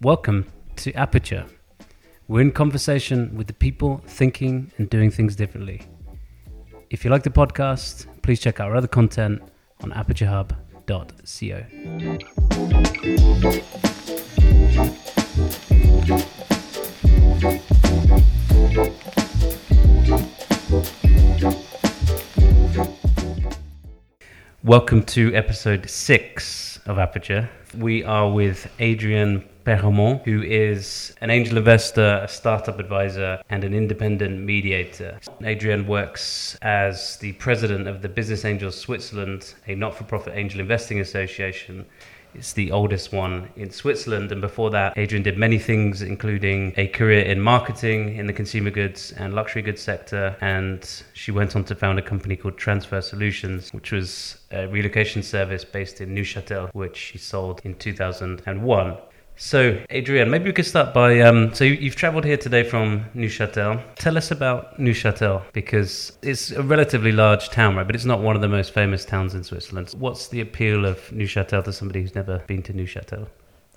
Welcome to Aperture. We're in conversation with the people thinking and doing things differently. If you like the podcast, please check out our other content on aperturehub.co. Welcome to episode six of Aperture. We are with Adrian Perremont, who is an angel investor, a startup advisor, and an independent mediator. Adrian works as the president of the Business Angels Switzerland, a not for profit angel investing association. It's the oldest one in Switzerland. And before that, Adrian did many things, including a career in marketing in the consumer goods and luxury goods sector. And she went on to found a company called Transfer Solutions, which was a relocation service based in Neuchâtel, which she sold in 2001. So, Adrian, maybe we could start by. Um, so, you, have traveled here today from Neuchâtel. Tell us about Neuchâtel because it's a relatively large town, right? But it's not one of the most famous towns in Switzerland. What's the appeal of Neuchâtel to somebody who's never been to Neuchâtel?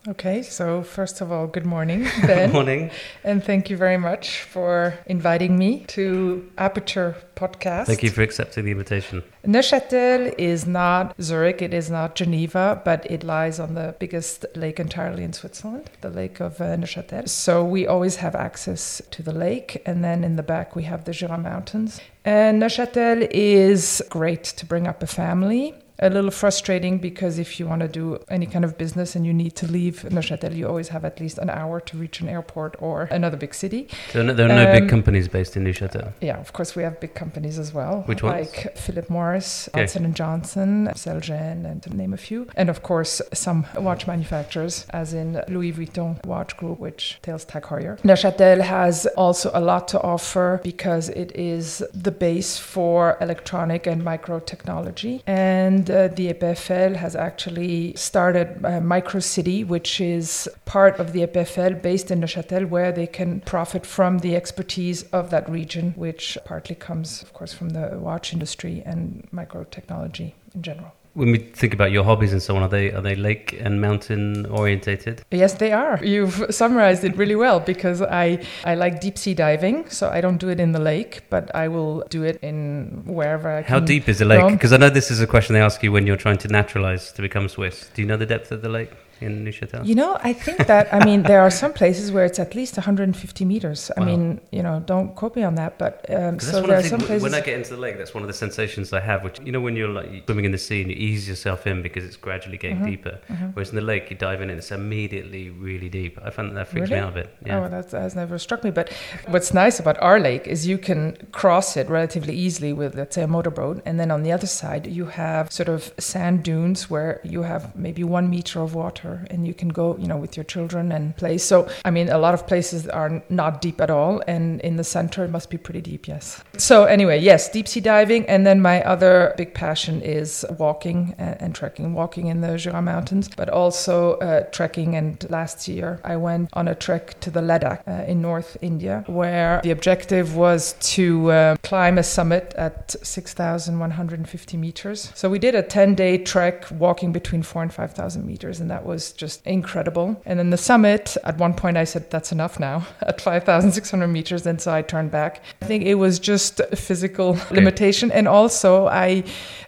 Okay, so first of all, good morning, Ben. good morning. And thank you very much for inviting me to Aperture Podcast. Thank you for accepting the invitation. Neuchâtel is not Zurich, it is not Geneva, but it lies on the biggest lake entirely in Switzerland, the lake of uh, Neuchâtel. So we always have access to the lake, and then in the back we have the Jura Mountains. And Neuchâtel is great to bring up a family a little frustrating because if you want to do any kind of business and you need to leave Neuchâtel, you always have at least an hour to reach an airport or another big city. So there are no um, big companies based in Neuchâtel. Yeah, of course we have big companies as well. Which ones? Like Philip Morris, okay. Johnson and Johnson, Celgene, and to name a few. And of course some watch manufacturers, as in Louis Vuitton Watch Group, which tails Tag Heuer. Neuchâtel has also a lot to offer because it is the base for electronic and micro technology and the EPFL has actually started a micro city, which is part of the EPFL based in Neuchâtel, where they can profit from the expertise of that region, which partly comes, of course, from the watch industry and micro technology in general when we think about your hobbies and so on, are they are they lake and mountain orientated? Yes, they are. You've summarized it really well because I I like deep sea diving, so I don't do it in the lake, but I will do it in wherever I can. How deep is the lake? Because I know this is a question they ask you when you're trying to naturalize to become Swiss. Do you know the depth of the lake? In Neuchâtel? You know, I think that, I mean, there are some places where it's at least 150 meters. I mean, you know, don't quote me on that, but um, so there are some places. When I get into the lake, that's one of the sensations I have, which, you know, when you're like swimming in the sea and you ease yourself in because it's gradually getting mm-hmm. deeper. Mm-hmm. Whereas in the lake, you dive in and it's immediately really deep. I find that, that freaks really? me out a bit. Yeah. Oh, that has never struck me. But what's nice about our lake is you can cross it relatively easily with, let's say, a motorboat. And then on the other side, you have sort of sand dunes where you have maybe one meter of water and you can go you know, with your children and play. So, I mean, a lot of places are not deep at all, and in the center it must be pretty deep. Yes. So anyway, yes, deep sea diving, and then my other big passion is walking and, and trekking, walking in the Jura Mountains, but also uh, trekking. And last year I went on a trek to the Ladakh uh, in North India, where the objective was to uh, climb a summit at 6,150 meters. So we did a 10-day trek, walking between four and 5,000 meters, and that was just incredible incredible. And then the summit, at one point I said, that's enough now at 5,600 meters. And so I turned back. I think it was just a physical okay. limitation. And also, I,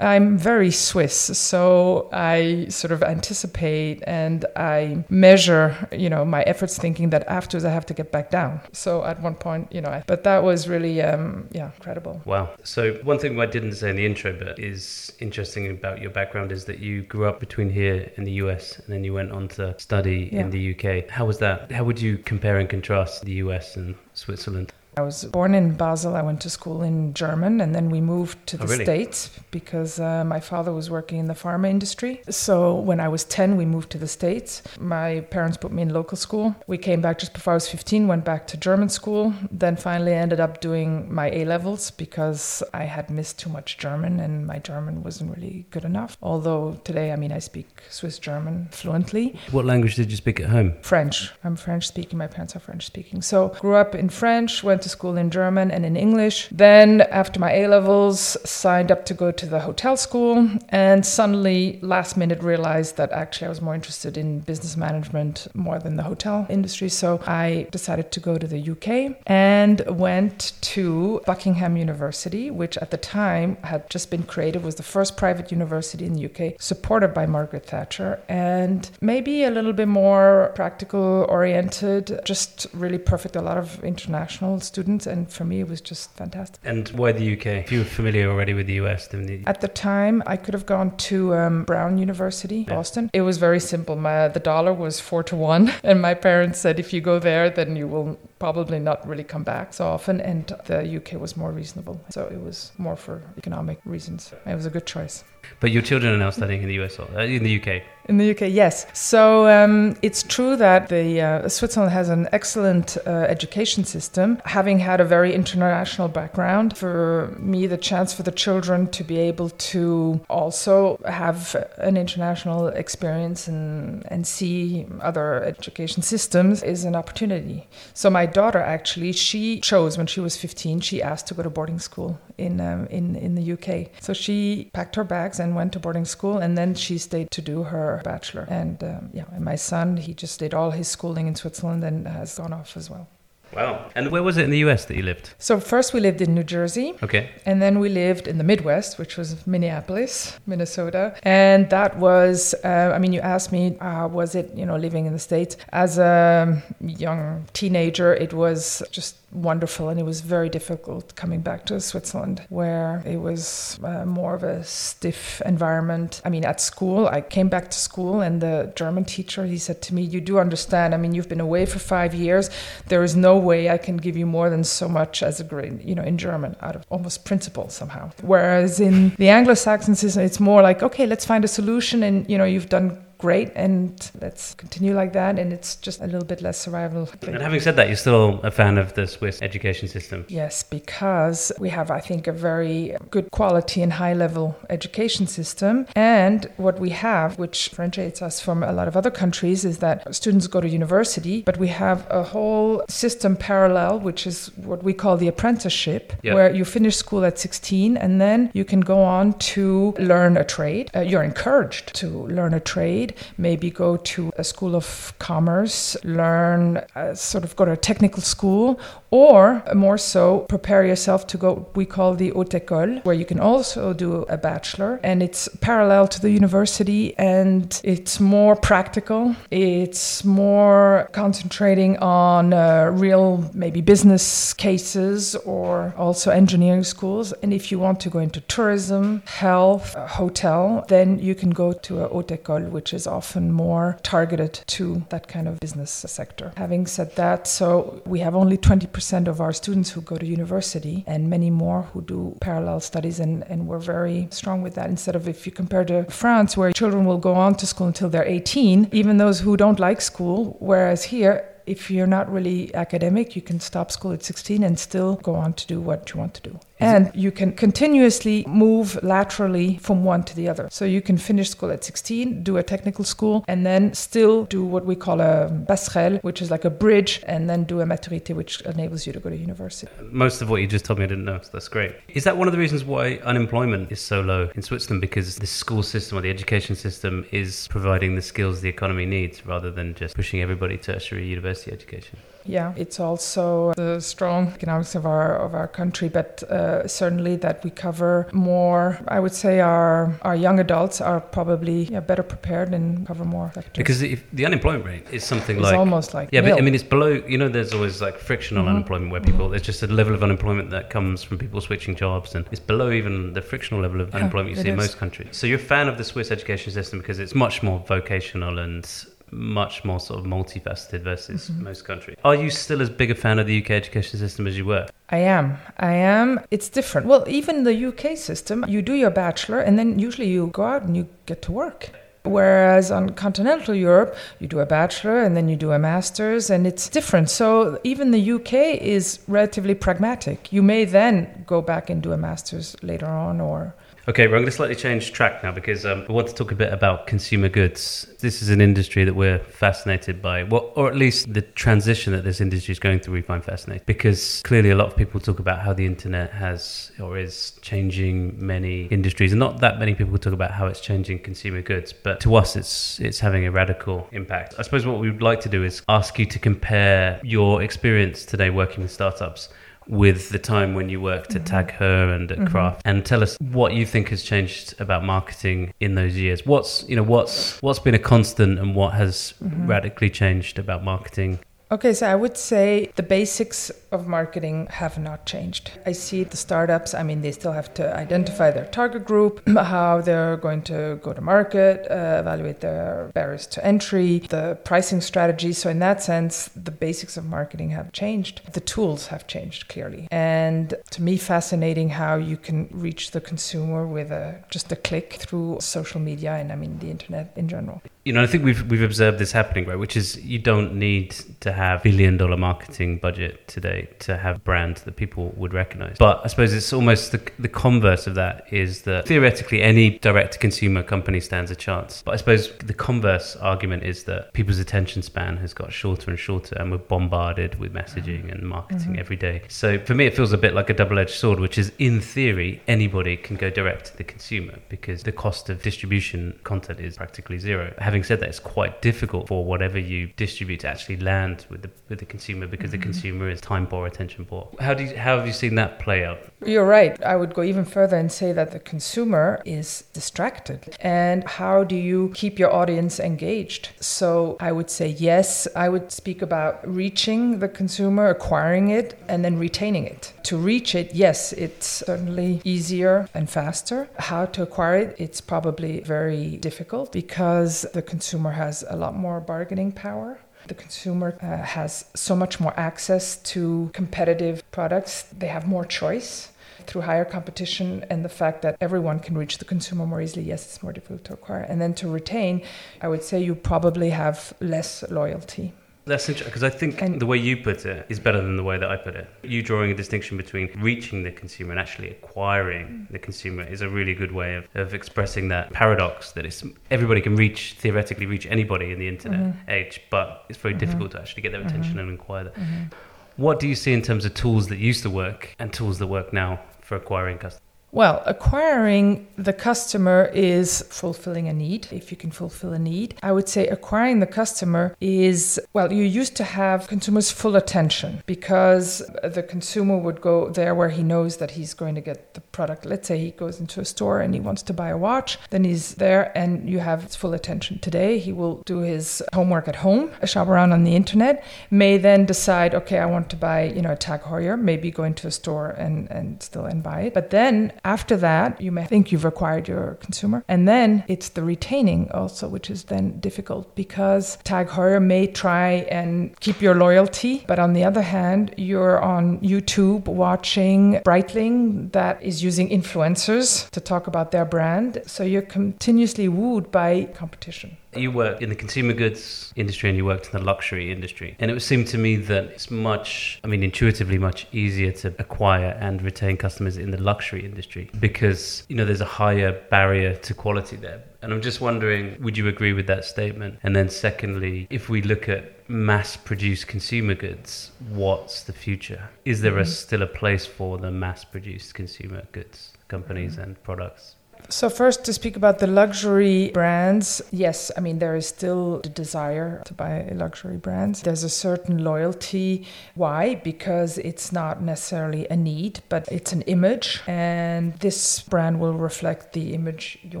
I'm very Swiss. So I sort of anticipate and I measure, you know, my efforts thinking that afterwards I have to get back down. So at one point, you know, I, but that was really, um, yeah, incredible. Wow. So one thing I didn't say in the intro, but is interesting about your background is that you grew up between here and the US and then you went on to study yeah. in the UK. How was that? How would you compare and contrast the US and Switzerland? I was born in Basel. I went to school in German, and then we moved to the oh, really? States because uh, my father was working in the pharma industry. So when I was 10, we moved to the States. My parents put me in local school. We came back just before I was 15, went back to German school, then finally ended up doing my A levels because I had missed too much German and my German wasn't really good enough. Although today, I mean, I speak Swiss German fluently. What language did you speak at home? French. I'm French speaking. My parents are French speaking. So grew up in French, went to school in German and in English. Then, after my A levels, signed up to go to the hotel school, and suddenly, last minute, realized that actually I was more interested in business management more than the hotel industry. So I decided to go to the UK and went to Buckingham University, which at the time had just been created, was the first private university in the UK, supported by Margaret Thatcher, and maybe a little bit more practical oriented, just really perfect. A lot of international students, and for me, it was just fantastic. And why the UK? If you were familiar already with the US, then the... At the time, I could have gone to um, Brown University, Yeah. Boston. It was very simple. My, the dollar was four to one, and my parents said if you go there, then you will probably not really come back so often. And the UK was more reasonable, so it was more for economic reasons. It was a good choice. But your children are now studying in the US or uh, in the UK. In the UK, yes. So um, it's true that the uh, Switzerland has an excellent uh, education system. Having had a very international background, for me, the chance for the children to be able to also have an international experience and, and see other education systems is an opportunity. So my daughter actually, she chose when she was 15, she asked to go to boarding school in um, in in the UK. So she packed her bags and went to boarding school, and then she stayed to do her bachelor. And um, yeah, and my son, he just did all his schooling in Switzerland and has gone off as well. Wow. And where was it in the US that you lived? So first we lived in New Jersey, Okay. and then we lived in the Midwest, which was Minneapolis, Minnesota. And that was, uh, I mean, you asked me, uh, was it, you know, living in the States? As a young teenager, it was just wonderful and it was very difficult coming back to Switzerland where it was uh, more of a stiff environment. I mean, at school, I came back to school and the German teacher, he said to me, you do understand, I mean, you've been away for five years. There is no way I can give you more than so much as a grade, you know, in German out of almost principle somehow. Whereas in the Anglo-Saxon system, it's more like, okay, let's find a solution and, you know, you've done great and let's continue like that and it's just a little bit less survival And having said that, you're still a fan of the Swiss education system. Yes, because we have, I think, a very good quality and high level education system. And what we have, which differentiates us from a lot of other countries, is that students go to university, but we have a whole system parallel, which is what we call the apprenticeship, Yeah. where you finish school at 16 and then you can go on to learn a trade. Uh, you're encouraged to learn a trade, maybe go to a school of commerce, learn, uh, sort of go to a technical school, or more so, prepare yourself to go, we call the haute école, where you can also do a bachelor. And it's parallel to the university and it's more practical. It's more concentrating on uh, real, maybe business cases or also engineering schools. And if you want to go into tourism, health, uh, hotel, then you can go to a haute école, which is often more targeted to that kind of business sector. Having said that, so we have only 20% of our students who go to university and many more who do parallel studies, and, and we're very strong with that. Instead of if you compare to France, where children will go on to school until they're 18, even those who don't like school, whereas here, if you're not really academic, you can stop school at 16 and still go on to do what you want to do. And you can continuously move laterally from one to the other. So you can finish school at 16, do a technical school, and then still do what we call a passerelle, which is like a bridge, and then do a maturité, which enables you to go to university. Most of what you just told me I didn't know, so that's great. Is that one of the reasons why unemployment is so low in Switzerland? Because the school system or the education system is providing the skills the economy needs rather than just pushing everybody to tertiary university education? Yeah, it's also the strong economics of our of our country, but uh, certainly that we cover more. I would say our our young adults are probably yeah, better prepared and cover more sectors. Because if the unemployment rate is something it's like almost like Yeah, but I mean, it's below. You know, there's always like frictional Mhm. unemployment where people. There's just a level of unemployment that comes from people switching jobs, and it's below even the frictional level of Yeah, unemployment you it see in most countries. So you're a fan of the Swiss education system because it's much more vocational and much more sort of multifaceted versus Mhm. most countries. Are you still as big a fan of the UK education system as you were? I am. I am. It's different. Well, even the UK system, you do your bachelor and then usually you go out and you get to work. Whereas on continental Europe, you do a bachelor and then you do a master's, and it's different. So even the UK is relatively pragmatic. You may then go back and do a master's later on, or Okay, we're going to slightly change track now because um, we want to talk a bit about consumer goods. This is an industry that we're fascinated by, well, or at least the transition that this industry is going through, we find fascinating because clearly a lot of people talk about how the internet has or is changing many industries, and not that many people talk about how it's changing consumer goods. But to us, it's it's having a radical impact. I suppose what we would like to do is ask you to compare your experience today working with startups with the time when you worked at Tag Heuer and at Mhm. Kraft, and tell us what you think has changed about marketing in those years. What's you know what's what's been a constant and what has Mhm. radically changed about marketing. Okay, so I would say the basics of marketing have not changed. I see the startups, I mean, they still have to identify their target group, how they're going to go to market, uh, evaluate their barriers to entry, the pricing strategy. So, in that sense, the basics of marketing have changed. The tools have changed clearly. And to me, fascinating how you can reach the consumer with a, just a click through social media and, I mean, the internet in general. You know, I think we've we've observed this happening, right? Which is you don't need to have billion dollar marketing budget today to have brand that people would recognize. But I suppose it's almost the, the converse of that is that theoretically any direct to consumer company stands a chance. But I suppose the converse argument is that people's attention span has got shorter and shorter, and we're bombarded with messaging and marketing Mhm. every day. So for me, it feels a bit like a double edged sword, which is in theory anybody can go direct to the consumer because the cost of distribution content is practically zero. Having said that, it's quite difficult for whatever you distribute to actually land with the with the consumer because the Mhm. consumer is time poor, attention poor. How do you, how have you seen that play out? You're right. I would go even further and say that the consumer is distracted. And how do you keep your audience engaged? So I would say, yes, I would speak about reaching the consumer, acquiring it, and then retaining it. To reach it, yes, it's certainly easier and faster. How to acquire it, it's probably very difficult because the consumer has a lot more bargaining power. The consumer uh, has so much more access to competitive products. They have more choice through higher competition and the fact that everyone can reach the consumer more easily. Yes, it's more difficult to acquire. And then to retain, I would say you probably have less loyalty. That's interesting because I think And- the way you put it is better than the way that I put it. You drawing a distinction between reaching the consumer and actually acquiring the consumer is a really good way of, of expressing that paradox that it's everybody can reach theoretically reach anybody in the internet Mhm. age, but it's very Mhm. difficult to actually get their attention and acquire that. Mhm. What do you see in terms of tools that used to work and tools that work now for acquiring customers? Well, acquiring the customer is fulfilling a need, if you can fulfill a need. I would say acquiring the customer is, well, you used to have consumers' full attention because the consumer would go there where he knows that he's going to get the product. Let's say he goes into a store and he wants to buy a watch, then he's there and you have his full attention. Today, he will do his homework at home, shop around on the internet, may then decide, okay, I want to buy, you know, a Tag Heuer, maybe go into a store and, and still and buy it. But then after that, you may think you've acquired your consumer. And then it's the retaining also, which is then difficult because Tag Heuer may try and keep your loyalty. But on the other hand, you're on YouTube watching Breitling that is using influencers to talk about their brand. So you're continuously wooed by competition. You worked in the consumer goods industry and you worked in the luxury industry. And it seemed to me that it's much, I mean, intuitively much easier to acquire and retain customers in the luxury industry because, you know, there's a higher barrier to quality there. And I'm just wondering, would you agree with that statement? And then, secondly, if we look at mass produced consumer goods, what's the future? Is there a, Mhm. still a place for the mass produced consumer goods companies and products? So, first, to speak about the luxury brands, yes, I mean, there is still the desire to buy luxury brands. There's a certain loyalty. Why? Because it's not necessarily a need, but it's an image, and this brand will reflect the image you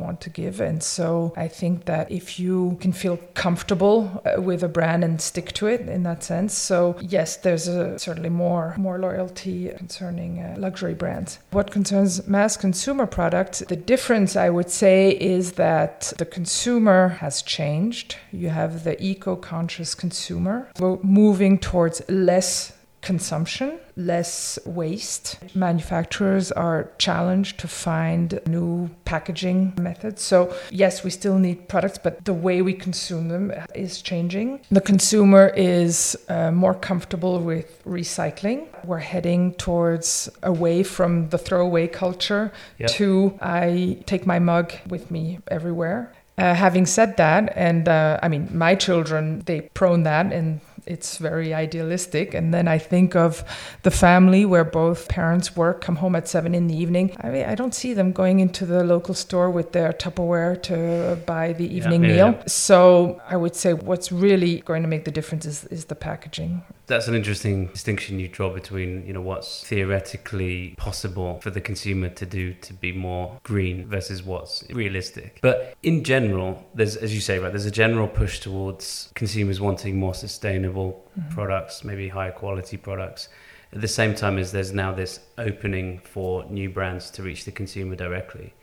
want to give. And so, I think that if you can feel comfortable uh, with a brand and stick to it in that sense, so yes, there's a, certainly more more loyalty concerning uh, luxury brands. What concerns mass consumer products, the difference I would say is that the consumer has changed. You have the eco conscious consumer. Moving towards less consumption, less waste. Manufacturers are challenged to find new packaging methods. So, yes, we still need products, but the way we consume them is changing. The consumer is uh, more comfortable with recycling. We're heading towards away from the throwaway culture yep. to I take my mug with me everywhere. Uh, having said that, and uh, I mean, my children, they prone that and it's very idealistic. And then I think of the family where both parents work, come home at seven in the evening. I mean, I don't see them going into the local store with their Tupperware to buy the evening yeah, meal. Yeah. So I would say what's really going to make the difference is, is the packaging. That's an interesting distinction you draw between, you know, what's theoretically possible for the consumer to do to be more green versus what's realistic. But in general, there's, as you say, right, there's a general push towards consumers wanting more sustainable mm-hmm. products, maybe higher quality products. At the same time as there's now this opening for new brands to reach the consumer directly.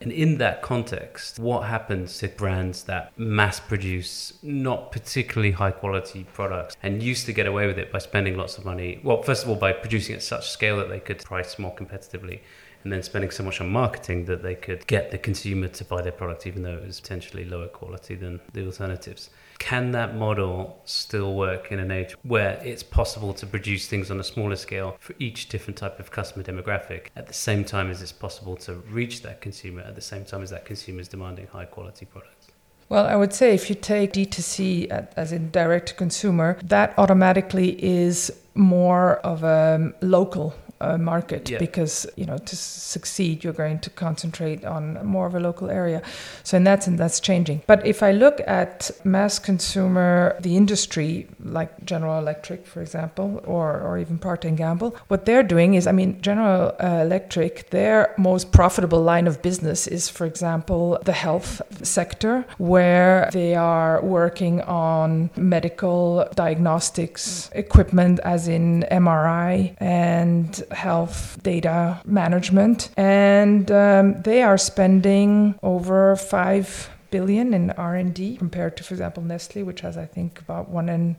And in that context, what happens to brands that mass produce not particularly high quality products and used to get away with it by spending lots of money? Well, first of all, by producing at such scale that they could price more competitively and then spending so much on marketing that they could get the consumer to buy their product even though it was potentially lower quality than the alternatives. Can that model still work in an age where it's possible to produce things on a smaller scale for each different type of customer demographic at the same time as it's possible to reach that consumer at the same time as that consumer is demanding high quality products? Well, I would say if you take D2C as in direct to consumer, that automatically is more of a um, local uh, market yeah. because you know to succeed you're going to concentrate on more of a local area so in that sense that's changing but if i look at mass consumer the industry like general electric for example or, or even Procter and Gamble what they're doing is i mean general uh, electric their most profitable line of business is for example the health sector where they are working on medical diagnostics equipment as in mri and health data management, and um, they are spending over five billion in R&D compared to, for example, Nestle, which has I think about one and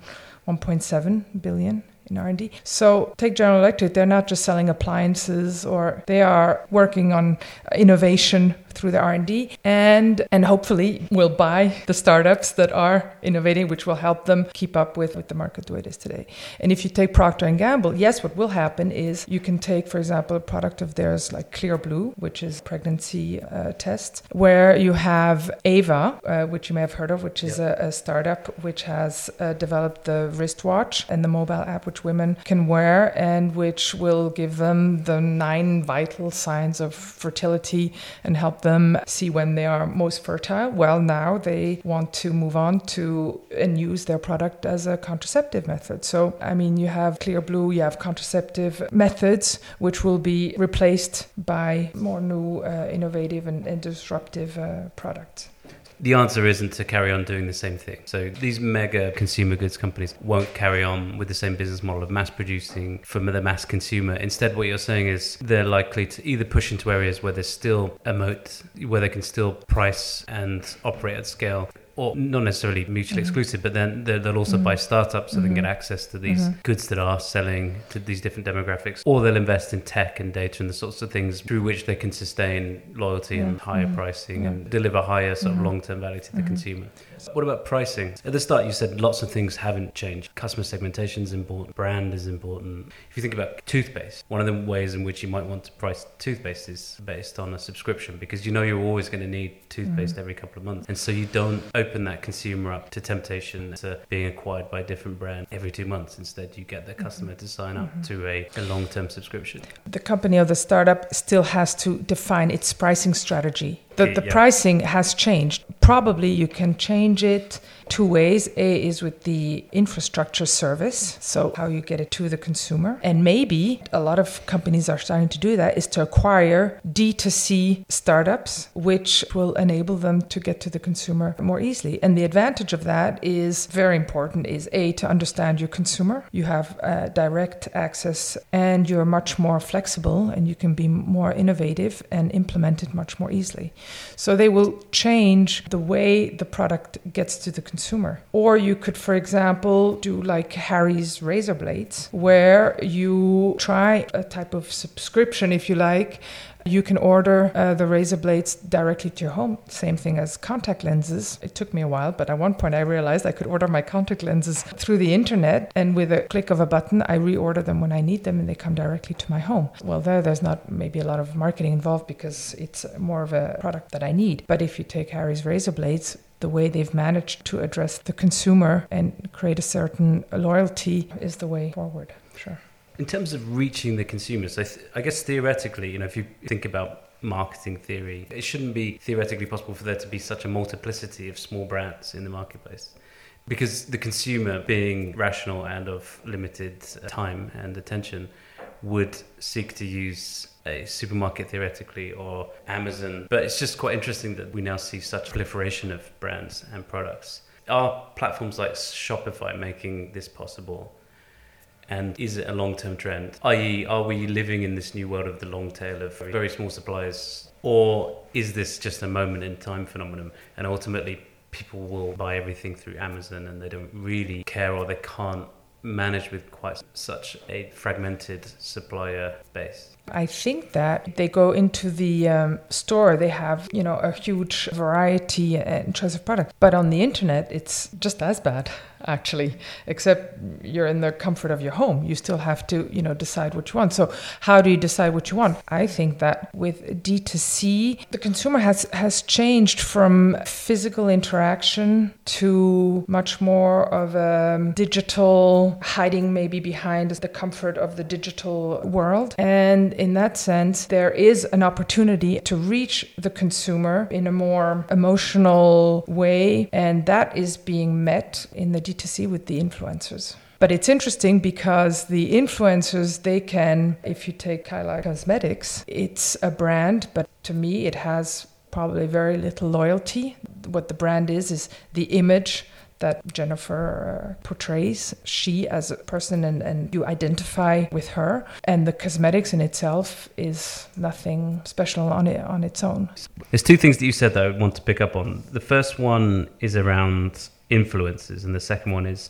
1.7 billion in R&D. So take General Electric, they're not just selling appliances or they are working on innovation through the R&D and and hopefully will buy the startups that are innovating which will help them keep up with, with the market the way it is today. And if you take Procter and Gamble, yes what will happen is you can take for example a product of theirs like Clear Blue which is pregnancy uh, test where you have Ava uh, which you may have heard of which is yep. a, a, startup which has uh, developed the wristwatch and the mobile app which women can wear and which will give them the nine vital signs of fertility and help them see when they are most fertile. Well, now they want to move on to and use their product as a contraceptive method. So, I mean, you have Clear Blue, you have contraceptive methods, which will be replaced by more new, uh, innovative, and, and disruptive uh, products the answer isn't to carry on doing the same thing. So these mega consumer goods companies won't carry on with the same business model of mass producing for the mass consumer. Instead, what you're saying is they're likely to either push into areas where there's still a moat, where they can still price and operate at scale, or not necessarily mutually mm-hmm. exclusive, but then they'll also mm-hmm. buy startups so mm-hmm. they can get mm-hmm. access to these mm-hmm. goods that are selling to these different demographics, or they'll invest in tech and data and the sorts of things through which they can sustain loyalty yeah. and higher mm-hmm. pricing and deliver higher sort of long term value to the consumer. What about pricing? At the start, you said lots of things haven't changed. Customer segmentation is important, brand is important. If you think about toothpaste, one of the ways in which you might want to price toothpaste is based on a subscription because you know you're always going to need toothpaste every couple of months. And so you don't open that consumer up to temptation to being acquired by a different brand every two months. Instead, you get the customer to sign up mm-hmm. to a, a long term subscription. The company or the startup still has to define its pricing strategy. The, the yeah. pricing has changed. Probably you can change it two ways. A is with the infrastructure service, so how you get it to the consumer. And maybe a lot of companies are starting to do that is to acquire D2C startups, which will enable them to get to the consumer more easily. And the advantage of that is very important is A, to understand your consumer. You have uh, direct access and you're much more flexible and you can be more innovative and implement it much more easily. So they will change the way the product gets to the consumer consumer. Or you could, for example, do like Harry's razor blades, where you try a type of subscription, if you like, you can order uh, the razor blades directly to your home. Same thing as contact lenses. It took me a while, but at one point I realized I could order my contact lenses through the internet, and with a click of a button, I reorder them when I need them, and they come directly to my home. Well, there, there's not maybe a lot of marketing involved because it's more of a product that I need. But if you take Harry's razor blades, the way they've managed to address the consumer and create a certain loyalty is the way forward. Sure. In terms of reaching the consumers, I, th- I guess theoretically, you know, if you think about marketing theory, it shouldn't be theoretically possible for there to be such a multiplicity of small brands in the marketplace. Because the consumer, being rational and of limited uh, time and attention, would seek to use a supermarket theoretically or Amazon. But it's just quite interesting that we now see such proliferation of brands and products. Are platforms like Shopify making this possible? And is it a long term trend? I.e., are we living in this new world of the long tail of very small suppliers? Or is this just a moment in time phenomenon? And ultimately, people will buy everything through Amazon and they don't really care or they can't manage with quite such a fragmented supplier base? I think that they go into the um, store, they have, you know, a huge variety and choice of products. But on the internet, it's just as bad, actually, except you're in the comfort of your home. You still have to, you know, decide what you want. So how do you decide what you want? I think that with D2C, the consumer has, has changed from physical interaction to much more of a digital hiding maybe behind the comfort of the digital world. And in that sense, there is an opportunity to reach the consumer in a more emotional way, and that is being met in the D2C with the influencers. But it's interesting because the influencers, they can, if you take Kylie Cosmetics, it's a brand, but to me, it has probably very little loyalty. What the brand is, is the image that Jennifer portrays, she as a person, and, and you identify with her. And the cosmetics in itself is nothing special on it on its own. There's two things that you said that I want to pick up on. The first one is around influences, and the second one is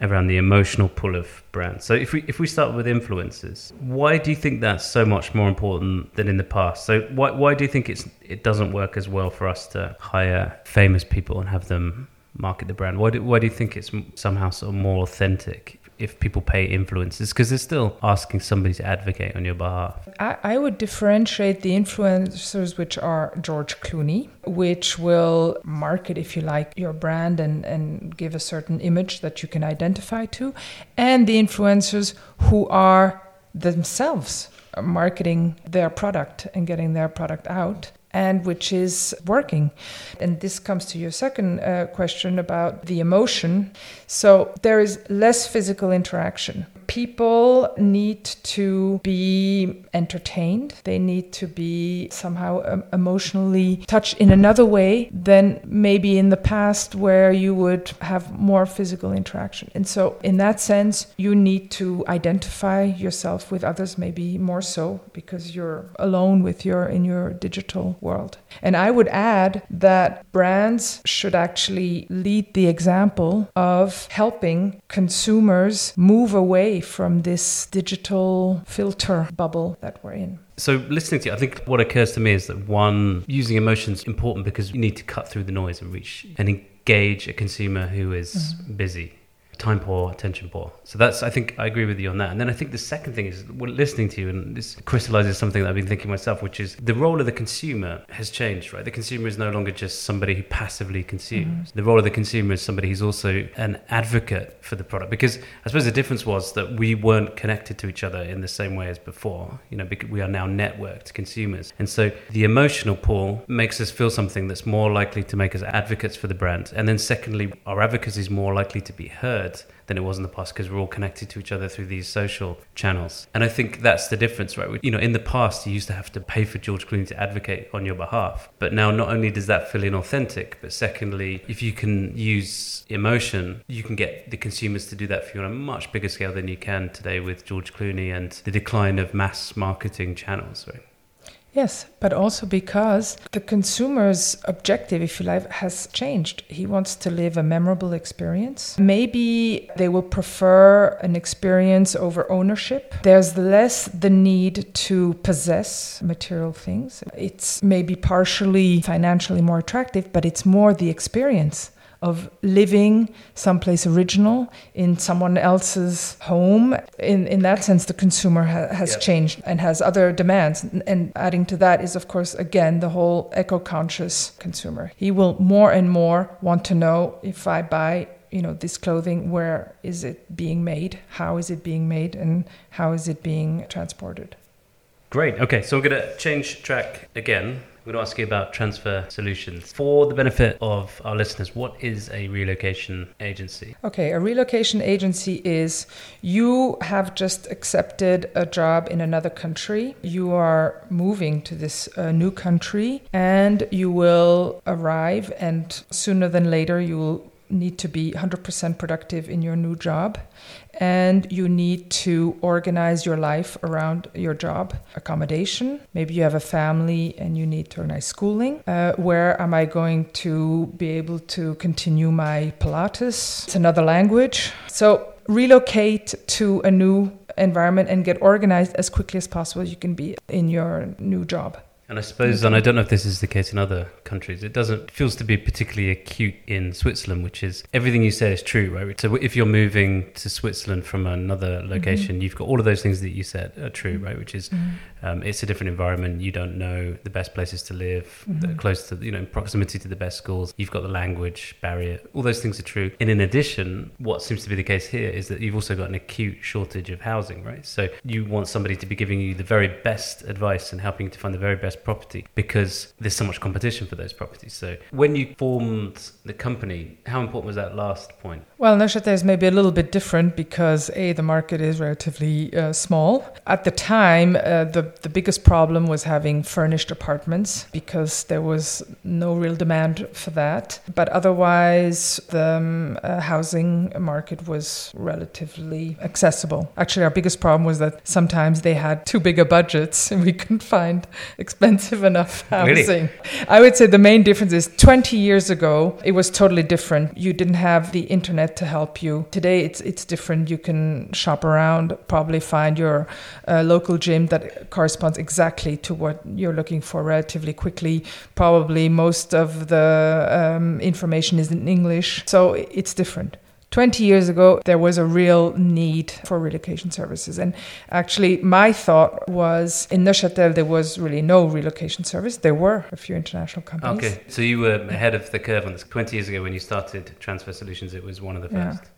around the emotional pull of brands. So if we if we start with influences, why do you think that's so much more important than in the past? So why why do you think it's it doesn't work as well for us to hire famous people and have them market the brand? Why do, why do you think it's somehow sort of more authentic if people pay influencers? Because they're still asking somebody to advocate on your behalf. I, I would differentiate the influencers, which are George Clooney, which will market, if you like, your brand and, and give a certain image that you can identify to, and the influencers who are themselves marketing their product and getting their product out and which is working. And this comes to your second uh, question about the emotion. So there is less physical interaction people need to be entertained. They need to be somehow um, emotionally touched in another way than maybe in the past where you would have more physical interaction. And so, in that sense, you need to identify yourself with others, maybe more so because you're alone with your in your digital world. And I would add that brands should actually lead the example of helping consumers move away from this digital filter bubble that we're in. So, listening to you, I think what occurs to me is that one, using emotions is important because you need to cut through the noise and reach and engage a consumer who is mm-hmm. busy time poor, attention poor. So that's, I think, I agree with you on that. And then I think the second thing is well, listening to you, and this crystallizes something that I've been thinking myself, which is the role of the consumer has changed, right? The consumer is no longer just somebody who passively consumes. Mm-hmm. The role of the consumer is somebody who's also an advocate for the product. Because I suppose the difference was that we weren't connected to each other in the same way as before. You know, because we are now networked consumers. And so the emotional pull makes us feel something that's more likely to make us advocates for the brand. And then secondly, our advocacy is more likely to be heard than it was in the past because we're all connected to each other through these social channels. And I think that's the difference, right? You know, in the past, you used to have to pay for George Clooney to advocate on your behalf. But now, not only does that feel inauthentic, but secondly, if you can use emotion, you can get the consumers to do that for you on a much bigger scale than you can today with George Clooney and the decline of mass marketing channels, right? Yes, but also because the consumer's objective, if you like, has changed. He wants to live a memorable experience. Maybe they will prefer an experience over ownership. There's less the need to possess material things. It's maybe partially financially more attractive, but it's more the experience of living someplace original in someone else's home. In, in that sense, the consumer ha- has yep. changed and has other demands. And adding to that is, of course, again, the whole eco conscious consumer. He will more and more want to know if I buy you know this clothing where is it being made how is it being made and how is it being transported great okay so we're going to change track again I'm going to ask you about transfer solutions. For the benefit of our listeners, what is a relocation agency? Okay, a relocation agency is you have just accepted a job in another country. You are moving to this uh, new country and you will arrive, and sooner than later, you will need to be 100% productive in your new job and you need to organize your life around your job accommodation. Maybe you have a family and you need to organize schooling. Uh, where am i going to be able to continue my pilates? It's another language. So relocate to a new environment and get organized as quickly as possible. You can be in your new job and I suppose, and I don't know if this is the case in other countries, it doesn't feels to be particularly acute in Switzerland, which is everything you said is true, right? So if you're moving to Switzerland from another location, mm-hmm. you've got all of those things that you said are true, right? Which is mm-hmm. Um, it's a different environment. You don't know the best places to live, mm-hmm. close to you know proximity to the best schools. You've got the language barrier. All those things are true. And in addition, what seems to be the case here is that you've also got an acute shortage of housing, right? So you want somebody to be giving you the very best advice and helping you to find the very best property because there's so much competition for those properties. So when you formed the company, how important was that last point? Well, Neuchâtel is maybe a little bit different because a the market is relatively uh, small. At the time, uh, the the biggest problem was having furnished apartments because there was no real demand for that. But otherwise, the um, uh, housing market was relatively accessible. Actually, our biggest problem was that sometimes they had too big a budgets and we couldn't find expensive enough housing. Really? I would say the main difference is 20 years ago, it was totally different. You didn't have the internet to help you. Today, it's it's different. You can shop around, probably find your uh, local gym that corresponds exactly to what you're looking for relatively quickly. Probably most of the um, information is in English, so it's different. 20 years ago, there was a real need for relocation services. And actually, my thought was in Neuchâtel, there was really no relocation service. There were a few international companies. Okay, so you were ahead of the curve on this. 20 years ago, when you started Transfer Solutions, it was one of the first. Yeah.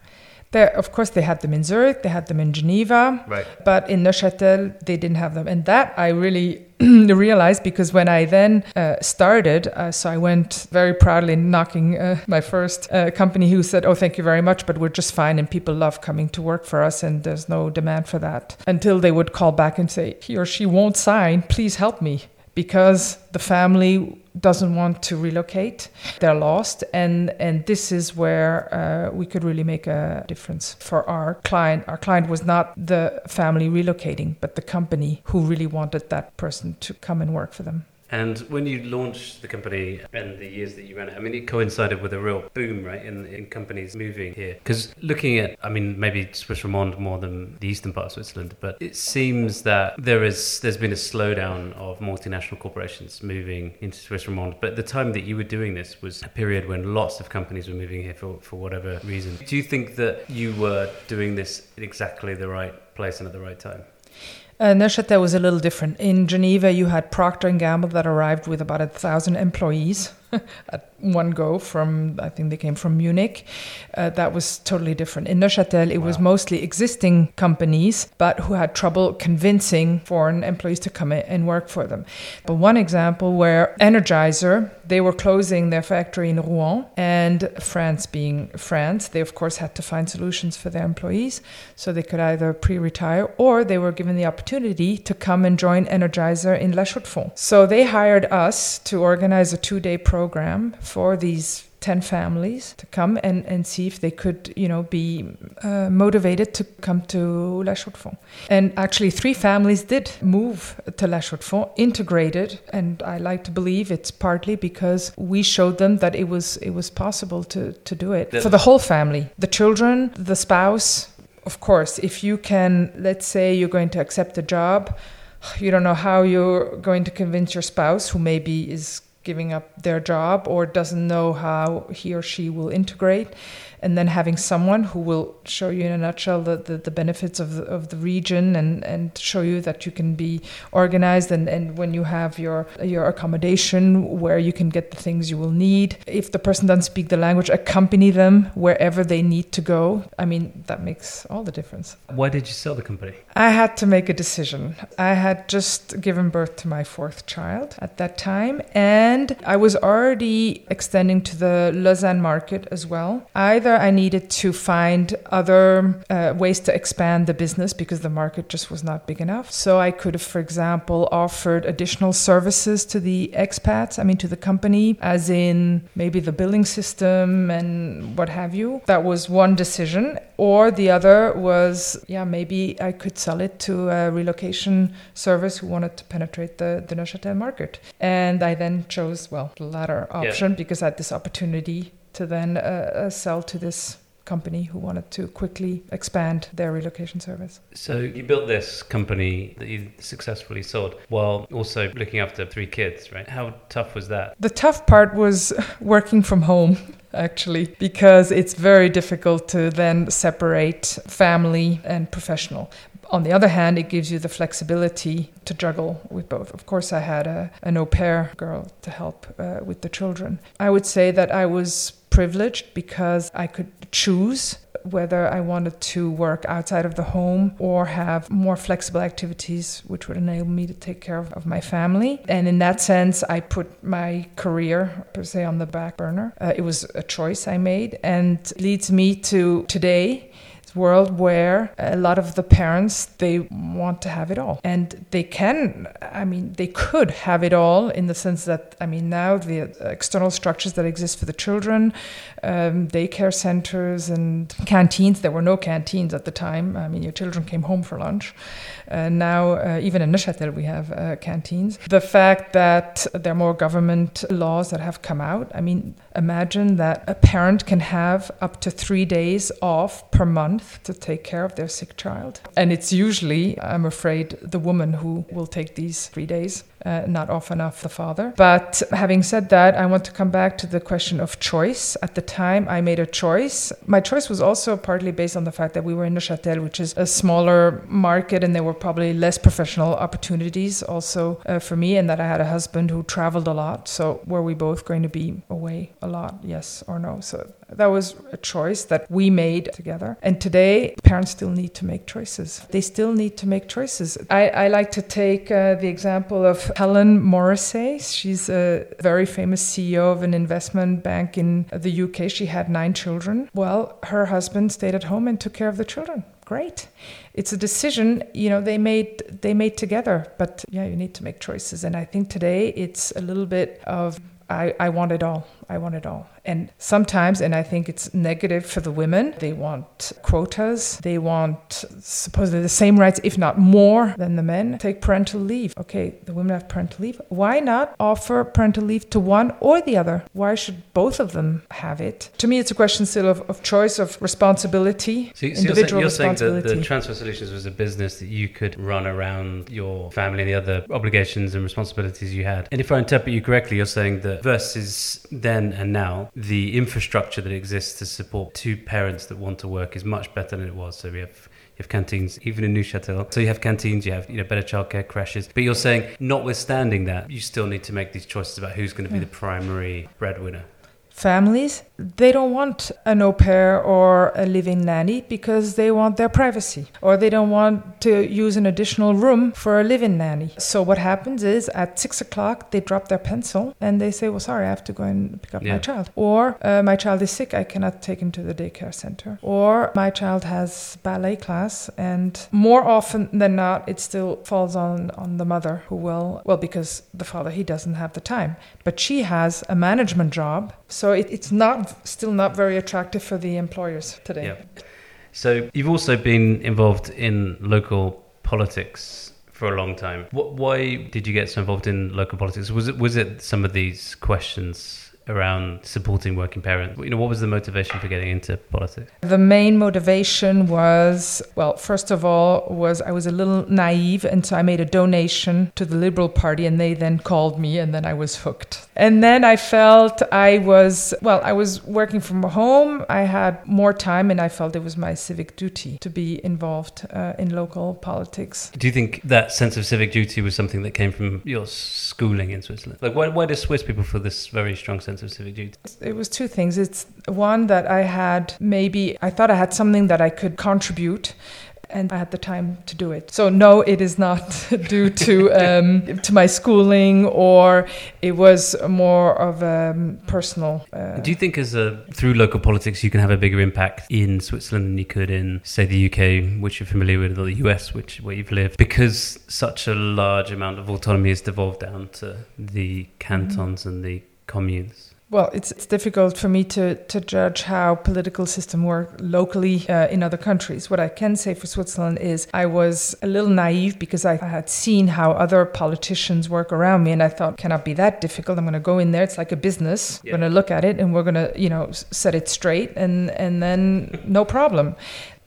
There, of course, they had them in Zurich, they had them in Geneva, right. but in Neuchâtel, they didn't have them. And that I really realized because when I then uh, started, uh, so I went very proudly knocking uh, my first uh, company who said, Oh, thank you very much, but we're just fine and people love coming to work for us and there's no demand for that. Until they would call back and say, He or she won't sign, please help me because the family doesn't want to relocate they're lost and and this is where uh, we could really make a difference for our client. Our client was not the family relocating but the company who really wanted that person to come and work for them and when you launched the company and the years that you ran it, I mean, it coincided with a real boom, right, in, in companies moving here. Because looking at, I mean, maybe Swiss Romand more than the eastern part of Switzerland, but it seems that there is there's been a slowdown of multinational corporations moving into Swiss Romand. But the time that you were doing this was a period when lots of companies were moving here for, for whatever reason. Do you think that you were doing this in exactly the right place and at the right time? Uh, Neuchâtel was a little different. In Geneva, you had Procter and Gamble that arrived with about a thousand employees. at one go from I think they came from Munich. Uh, that was totally different. In Neuchâtel, it wow. was mostly existing companies, but who had trouble convincing foreign employees to come in and work for them. But one example where Energizer they were closing their factory in Rouen, and France being France, they of course had to find solutions for their employees, so they could either pre-retire or they were given the opportunity to come and join Energizer in La Chaux-de-Fonds. So they hired us to organize a two-day program program for these 10 families to come and, and see if they could, you know, be uh, motivated to come to La Chaux-de-Fonds. And actually, three families did move to La Chaux-de-Fonds, integrated, and I like to believe it's partly because we showed them that it was it was possible to, to do it for the whole family, the children, the spouse. Of course, if you can, let's say you're going to accept a job, you don't know how you're going to convince your spouse, who maybe is giving up their job or doesn't know how he or she will integrate and then having someone who will show you in a nutshell the, the, the, benefits of the, of the region and, and show you that you can be organized and, and when you have your your accommodation where you can get the things you will need. If the person doesn't speak the language accompany them wherever they need to go. I mean that makes all the difference. Why did you sell the company? I had to make a decision. I had just given birth to my fourth child at that time and i was already extending to the lausanne market as well. Either either I needed to find other uh, ways to expand the business because the market just was not big enough. So I could have, for example, offered additional services to the expats, I mean, to the company, as in maybe the billing system and what have you. That was one decision. Or the other was, yeah, maybe I could sell it to a relocation service who wanted to penetrate the, the Neuchâtel market. And I then chose, well, the latter option yeah. because I had this opportunity to then uh, uh, sell to this company who wanted to quickly expand their relocation service. So you built this company that you successfully sold while also looking after three kids, right? How tough was that? The tough part was working from home. Actually, because it's very difficult to then separate family and professional. On the other hand, it gives you the flexibility to juggle with both. Of course, I had a, an au pair girl to help uh, with the children. I would say that I was privileged because I could choose whether I wanted to work outside of the home or have more flexible activities which would enable me to take care of, my family. And in that sense, I put my career, per se, on the back burner. Uh, it was a choice I made and leads me to today world where a lot of the parents they want to have it all. And they can i mean they could have it all in the sense that i mean now the external structures that exist for the children um, daycare centers and canteens there were no canteens at the time. I mean your children came home for lunch now uh, even in neuchâtel we have uh, canteens the fact that there are more government laws that have come out i mean imagine that a parent can have up to three days off per month to take care of their sick child. And it's usually, I'm afraid, the woman who will take these three days uh, not often of the father. But having said that, I want to come back to the question of choice. At the time, I made a choice. My choice was also partly based on the fact that we were in Neuchâtel, which is a smaller market, and there were probably less professional opportunities also uh, for me, and that I had a husband who traveled a lot. So were we both going to be away a lot? Yes or no? So that was a choice that we made together. And today, parents still need to make choices. They still need to make choices. I, I like to take uh, the example of Helen Morrissey. She's a very famous CEO of an investment bank in the UK. She had nine children. Well, her husband stayed at home and took care of the children great it's a decision you know they made they made together but yeah you need to make choices and i think today it's a little bit of i i want it all i want it all and sometimes, and I think it's negative for the women, they want quotas. They want supposedly the same rights, if not more, than the men. Take parental leave. Okay, the women have parental leave. Why not offer parental leave to one or the other? Why should both of them have it? To me, it's a question still of, of choice, of responsibility, so, so individual you're saying, you're saying that the Transfer Solutions was a business that you could run around your family and the other obligations and responsibilities you had. And if I interpret you correctly, you're saying that versus then and now, the infrastructure that exists to support two parents that want to work is much better than it was. So we have you have canteens, even in Neuchâtel. So you have canteens, you have you know better childcare, crashes. But you're saying, notwithstanding that, you still need to make these choices about who's going to be the primary breadwinner families, they don't want an au pair or a living nanny because they want their privacy or they don't want to use an additional room for a living nanny. So what happens is at six o'clock they drop their pencil and they say, "Well, sorry, I have to go and pick up yeah. my child," or uh, "My child is sick, I cannot take him to the daycare center," or "My child has ballet class," and more often than not, it still falls on on the mother who will well because the father he doesn't have the time, but she has a management job So it, it's not still not very attractive for the employers today. Yeah. So you've also been involved in local politics for a long time. What, why did you get so involved in local politics? Was it was it some of these questions around supporting working parents? You know, what was the motivation for getting into politics? The main motivation was, well, first of all, was I was a little naive, and so I made a donation to the Liberal Party, and they then called me, and then I was hooked. And then I felt I was, well, I was working from home. I had more time, and I felt it was my civic duty to be involved uh, in local politics. Do you think that sense of civic duty was something that came from your schooling in Switzerland? Like, why, why do Swiss people feel this very strong sense? Sense of civic duty? It was two things. It's one that I had maybe, I thought I had something that I could contribute and I had the time to do it. So no, it is not due to um, to my schooling, or it was more of a um, personal. Uh, do you think, as a through local politics, you can have a bigger impact in Switzerland than you could in, say, the UK, which you're familiar with, or the US, which where you've lived, because such a large amount of autonomy is devolved down to the cantons mm-hmm. and the communes? Well, it's, it's difficult for me to, to judge how political system work locally uh, in other countries. What I can say for Switzerland is I was a little naive because I had seen how other politicians work around me, and I thought, cannot be that difficult. I'm going to go in there. It's like a business. Yeah. We're going to look at it, and we're going to, you know, set it straight, and and then no problem.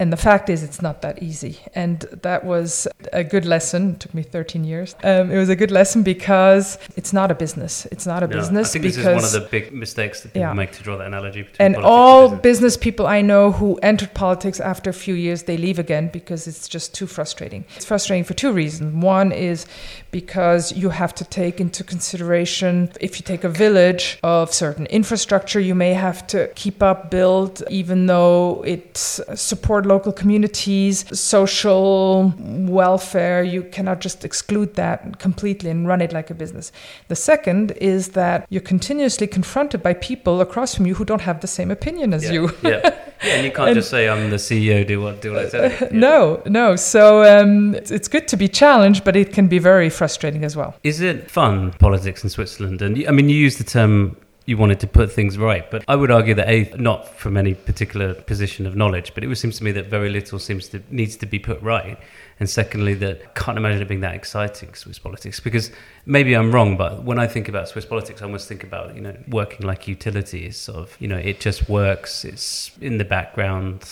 And the fact is, it's not that easy. And that was a good lesson. It took me 13 years. Um, it was a good lesson because it's not a business. It's not a no, business. I think this is one of the big mistakes that people yeah. make to draw that analogy. and all and business. business people I know who entered politics after a few years, they leave again because it's just too frustrating. It's frustrating for two reasons. One is because you have to take into consideration if you take a village of certain infrastructure, you may have to keep up, build, even though it support local communities, social welfare. You cannot just exclude that completely and run it like a business. The second is that you're continuously confronted by people across from you who don't have the same opinion as yeah, you. yeah. yeah, and you can't and, just say, I'm the CEO, do what, do what I say. Yeah. No, no. So um, it's, it's good to be challenged, but it can be very frustrating as well. Is it fun, politics in Switzerland? And I mean, you use the term you wanted to put things right. But I would argue that a not from any particular position of knowledge, but it seems to me that very little seems to needs to be put right. And secondly, that I can't imagine it being that exciting Swiss politics because maybe I'm wrong, but when I think about Swiss politics, I almost think about you know working like utilities. Sort of you know it just works. It's in the background.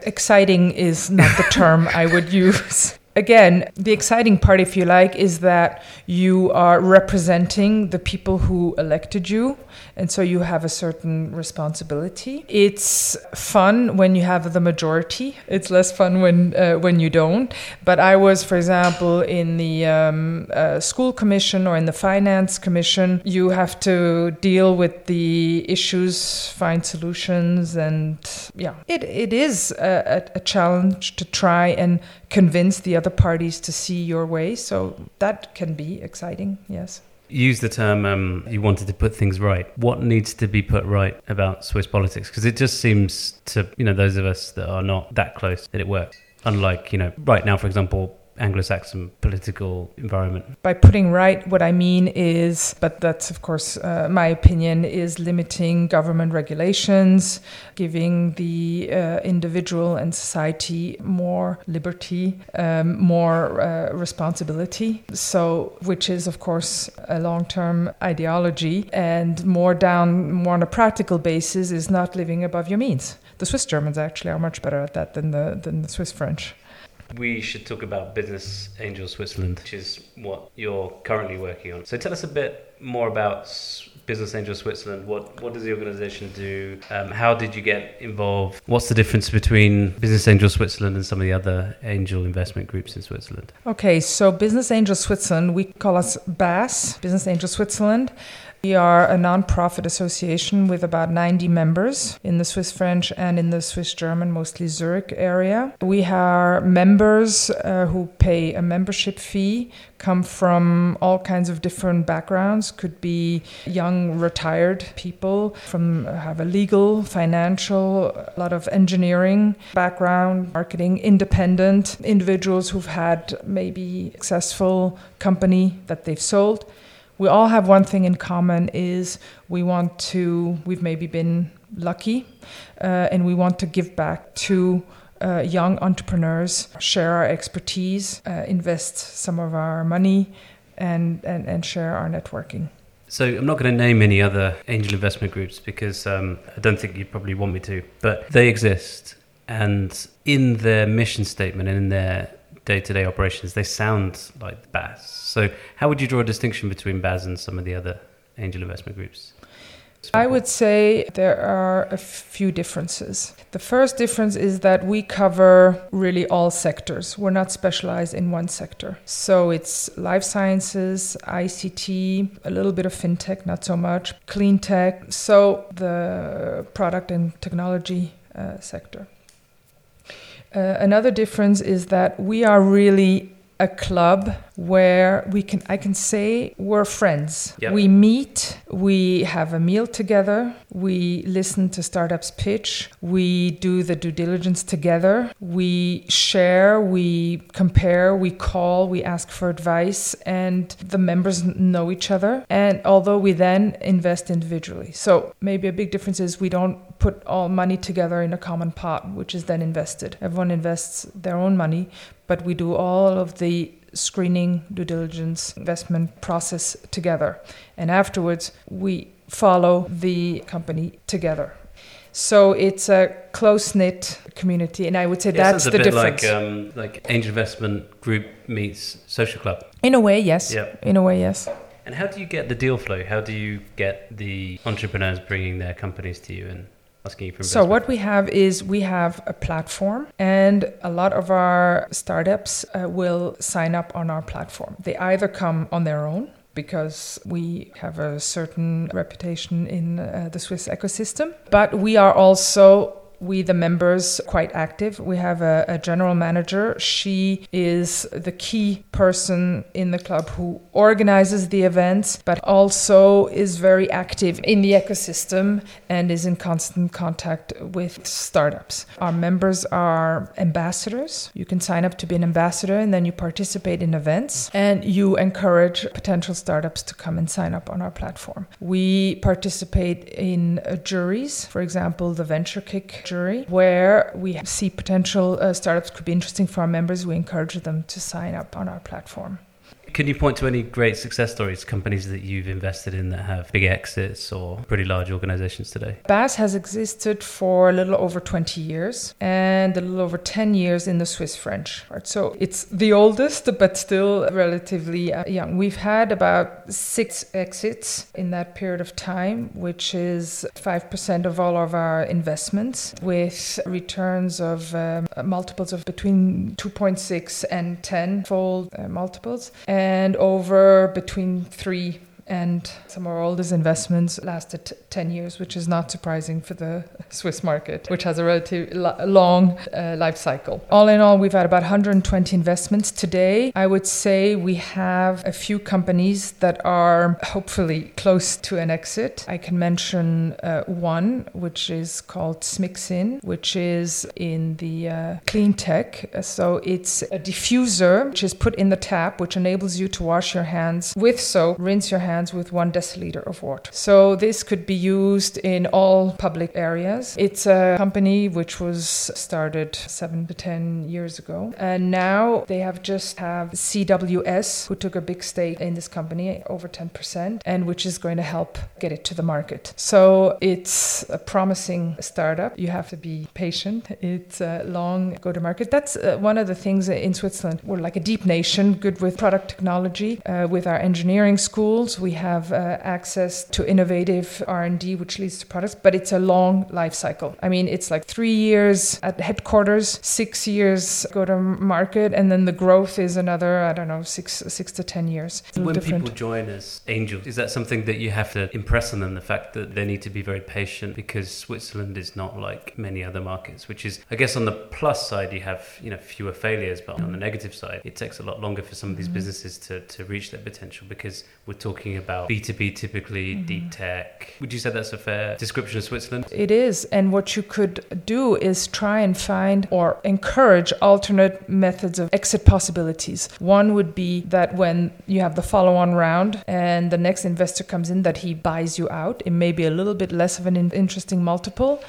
Exciting is not the term I would use again, the exciting part, if you like, is that you are representing the people who elected you. And so you have a certain responsibility. It's fun when you have the majority. It's less fun when uh, when you don't. But I was, for example, in the um, uh, school commission or in the finance commission. You have to deal with the issues, find solutions, and yeah, it, it is a, a challenge to try and convince the other parties to see your way. So that can be exciting, yes. Use the term um, you wanted to put things right. What needs to be put right about Swiss politics? Because it just seems to, you know, those of us that are not that close that it works. Unlike, you know, right now, for example, Anglo-Saxon political environment. By putting right, what I mean is, but that's of course uh, my opinion, is limiting government regulations, giving the uh, individual and society more liberty, um, more uh, responsibility. So, which is of course a long-term ideology, and more down, more on a practical basis, is not living above your means. The Swiss Germans actually are much better at that than the than the Swiss French we should talk about Business Angel Switzerland, which is what you're currently working on. So tell us a bit more about Business Angel Switzerland. What what does the organization do? Um, how did you get involved? What's the difference between Business Angel Switzerland and some of the other angel investment groups in Switzerland? Okay, so Business Angel Switzerland, we call us BAS, Business Angel Switzerland. We are a non-profit association with about 90 members in the Swiss French and in the Swiss German, mostly Zurich area. We are members uh, who pay a membership fee, come from all kinds of different backgrounds, could be young retired people from have a legal, financial, a lot of engineering background, marketing, independent individuals who've had maybe successful company that they've sold we all have one thing in common is we want to we've maybe been lucky uh, and we want to give back to uh, young entrepreneurs share our expertise uh, invest some of our money and, and, and share our networking. So I'm not going to name any other angel investment groups because um, I don't think you probably want me to, but they exist, and in their mission statement and in their day-to-day operations, they sound like BAS. So how would you draw a distinction between BAS and some of the other angel investment groups? I would say there are a few differences. The first difference is that we cover really all sectors. We're not specialized in one sector. So it's life sciences, ICT, a little bit of fintech, not so much, clean tech, so the product and technology uh, sector. Uh, another difference is that we are really a club where we can I can say we're friends. Yep. We meet, we have a meal together, we listen to startups pitch, we do the due diligence together, we share, we compare, we call, we ask for advice and the members know each other and although we then invest individually. So maybe a big difference is we don't put all money together in a common pot which is then invested. Everyone invests their own money, but we do all of the screening, due diligence, investment process together. And afterwards, we follow the company together. So it's a close knit community, and I would say that's the bit difference. like um, like angel investment group meets social club. In a way, yes. Yeah. In a way, yes. And how do you get the deal flow? How do you get the entrepreneurs bringing their companies to you and asking you for So what we have is we have a platform, and a lot of our startups uh, will sign up on our platform. They either come on their own because we have a certain reputation in uh, the Swiss ecosystem, but we are also we the members quite active. We have a, a, general manager. She is the key person in the club who organizes the events but also is very active in the ecosystem and is in constant contact with startups. Our members are ambassadors. You can sign up to be an ambassador and then you participate in events. And you encourage potential startups to come and sign up on our platform. We participate in uh, juries for example the venture kick jury where we see potential uh, startups could be interesting for our members. We encourage them to sign up on our platform. Can you point to any great success stories, companies that you've invested in that have big exits or pretty large organizations today? BAS has existed for a little over 20 years and a little over 10 years in the Swiss French. So it's the oldest, but still relatively uh, young. We've had about six exits in that period of time, which is 5% of all of our investments, with returns of um, multiples of between 2.6 and 10 fold uh, multiples. And and over between three and some of our oldest investments lasted 10 years, which is not surprising for the Swiss market, which has a relatively long uh, life cycle. All in all, we've had about 120 investments. Today, I would say we have a few companies that are hopefully close to an exit. I can mention uh, one, which is called Smixin, which is in the uh, clean tech. So it's a diffuser which is put in the tap, which enables you to wash your hands with soap, rinse your hands with one deciliter of water. So this could be used in all public areas. It's a company which was started seven to ten years ago, and now they have just have CWS who took a big stake in this company, over ten percent, and which is going to help get it to the market. So it's a promising startup. You have to be patient. It's a long go to market. That's uh, one of the things in Switzerland. We're like a deep nation, good with product technology, uh, with our engineering schools we have uh, access to innovative r&d which leads to products but it's a long life cycle i mean it's like three years at headquarters six years go to market and then the growth is another i don't know six six to ten years when different. people join as angels is that something that you have to impress on them the fact that they need to be very patient because switzerland is not like many other markets which is i guess on the plus side you have you know fewer failures but on the negative side it takes a lot longer for some of these mm-hmm. businesses to, to reach their potential because we're talking about B2B typically, mm-hmm. deep tech. Would you say that's a fair description of Switzerland? It is. And what you could do is try and find or encourage alternate methods of exit possibilities. One would be that when you have the follow on round and the next investor comes in, that he buys you out. It may be a little bit less of an interesting multiple,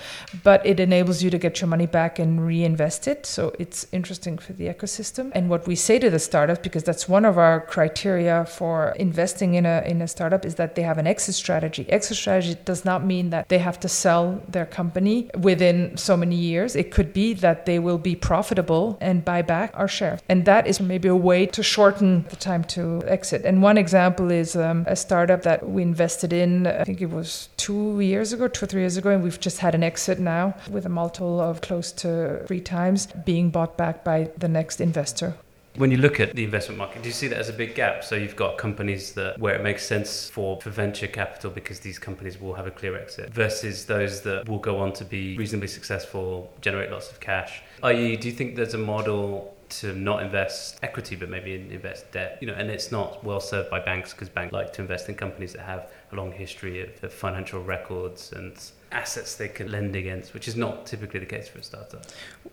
but it enables you to get your money back and reinvest it. So it's interesting for the ecosystem. And what we say to the startups, because that's one of our criteria for investing in a in a startup, is that they have an exit strategy. Exit strategy does not mean that they have to sell their company within so many years. It could be that they will be profitable and buy back our share. And that is maybe a way to shorten the time to exit. And one example is um, a startup that we invested in, I think it was two years ago, two or three years ago, and we've just had an exit now with a multiple of close to three times being bought back by the next investor. When you look at the investment market, do you see that as a big gap? So you've got companies that where it makes sense for, for venture capital because these companies will have a clear exit versus those that will go on to be reasonably successful, generate lots of cash. I.e., do you think there's a model to not invest equity but maybe invest debt you know and it's not well served by banks because banks like to invest in companies that have a long history of, of financial records and assets they can lend against, which is not typically the case for a startup.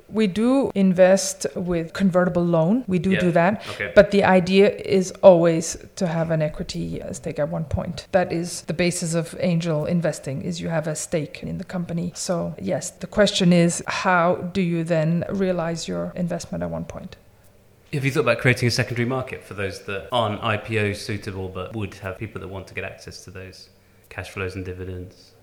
We do invest with convertible loan. We do yeah. do that. Okay. But the idea is always to have an equity stake at one point. That is the basis of angel investing is you have a stake in the company. So yes, the question is how do you then realize your investment at one point? Have you thought about creating a secondary market for those that aren't IPO suitable but would have people that want to get access to those cash flows and dividends?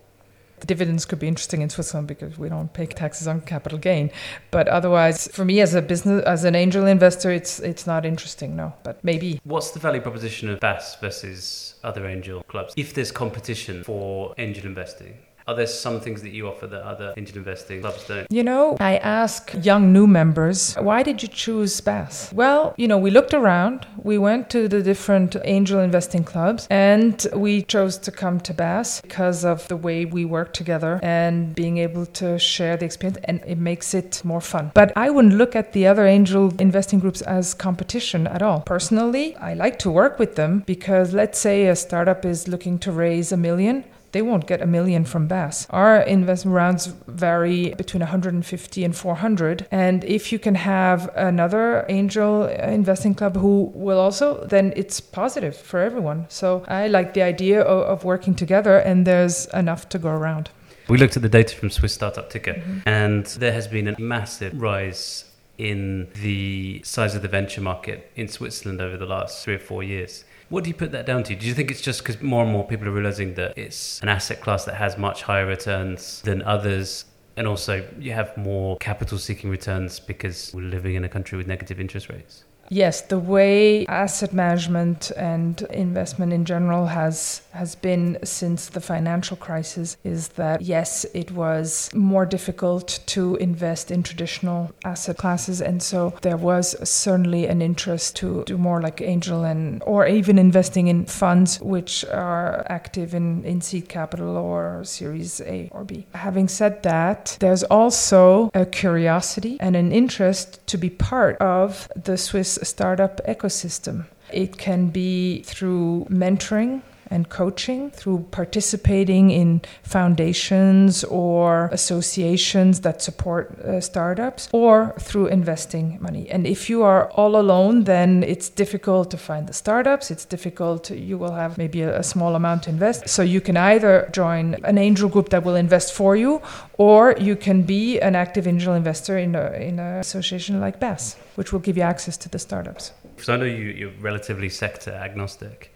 The dividends could be interesting in Switzerland because we don't pay taxes on capital gain. But otherwise, for me as a business, as an angel investor, it's it's not interesting. No, but maybe. What's the value proposition of BAS versus other angel clubs? If there's competition for angel investing, are there some things that you offer that other angel investing clubs don't? You know, I ask young new members, why did you choose BAS? Well, you know, we looked around, we went to the different angel investing clubs, and we chose to come to BAS because of the way we work together and being able to share the experience, and it makes it more fun. But I wouldn't look at the other angel investing groups as competition at all. Personally, I like to work with them because let's say a startup is looking to raise a million they won't get a million from BAS. Our investment rounds vary between 150 and 400. And if you can have another angel investing club who will also, then it's positive for everyone. So I like the idea of, of working together, and there's enough to go around. We looked at the data from Swiss Startup Ticker, mm-hmm. and there has been a massive rise in the size of the venture market in Switzerland over the last three or four years. What do you put that down to? Do you think it's just because more and more people are realizing that it's an asset class that has much higher returns than others? And also, you have more capital seeking returns because we're living in a country with negative interest rates? Yes, the way asset management and investment in general has has been since the financial crisis is that yes, it was more difficult to invest in traditional asset classes and so there was certainly an interest to do more like angel and or even investing in funds which are active in, in seed capital or series A or B. Having said that, there's also a curiosity and an interest to be part of the Swiss startup ecosystem. It can be through mentoring and coaching through participating in foundations or associations that support uh, startups or through investing money. And if you are all alone, then it's difficult to find the startups. It's difficult, you will have maybe a, a small amount to invest. So you can either join an angel group that will invest for you or you can be an active angel investor in, a, in an association like BAS, which will give you access to the startups. So I know you, you're relatively sector agnostic.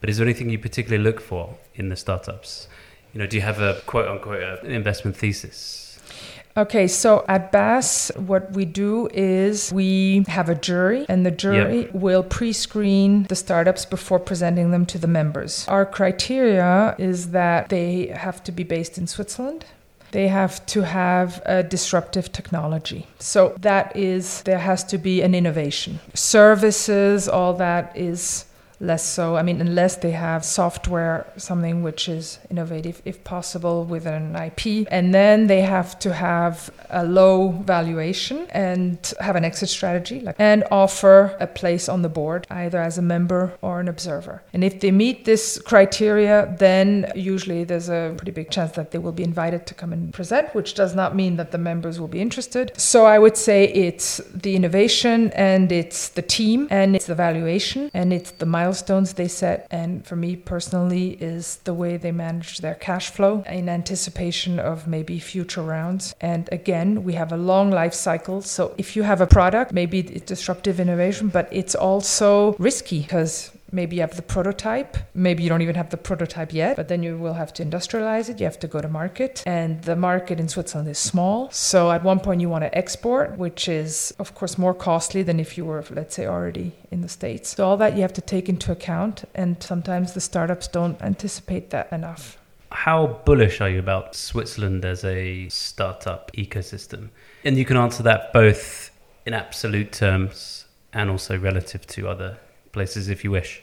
But is there anything you particularly look for in the startups? You know, do you have a quote unquote uh, investment thesis? Okay, so at BAS, what we do is we have a jury, and the jury yep. will pre screen the startups before presenting them to the members. Our criteria is that they have to be based in Switzerland. They have to have a disruptive technology. So that is, there has to be an innovation. Services, all that is less so. I mean, unless they have software, something which is innovative, if possible, with an IP. And then they have to have a low valuation and have an exit strategy like, and offer a place on the board, either as a member or an observer. And if they meet this criteria, then usually there's a pretty big chance that they will be invited to come and present, which does not mean that the members will be interested. So I would say it's the innovation and it's the team and it's the valuation and it's the milestones they set. And for me personally, is the way they manage their cash flow in anticipation of maybe future rounds. And again, we have a long life cycle. So if you have a product, maybe it's disruptive innovation, but it's also risky because maybe you have the prototype. Maybe you don't even have the prototype yet but then you will have to industrialize it. You have to go to market. And the market in switzerland is small. So at one point you want to export which is of course more costly than if you were let's say already in the states. So all that you have to take into account and sometimes the startups don't anticipate that enough. How bullish are you about Switzerland as a startup ecosystem? And you can answer that both in absolute terms and also relative to other places if you wish.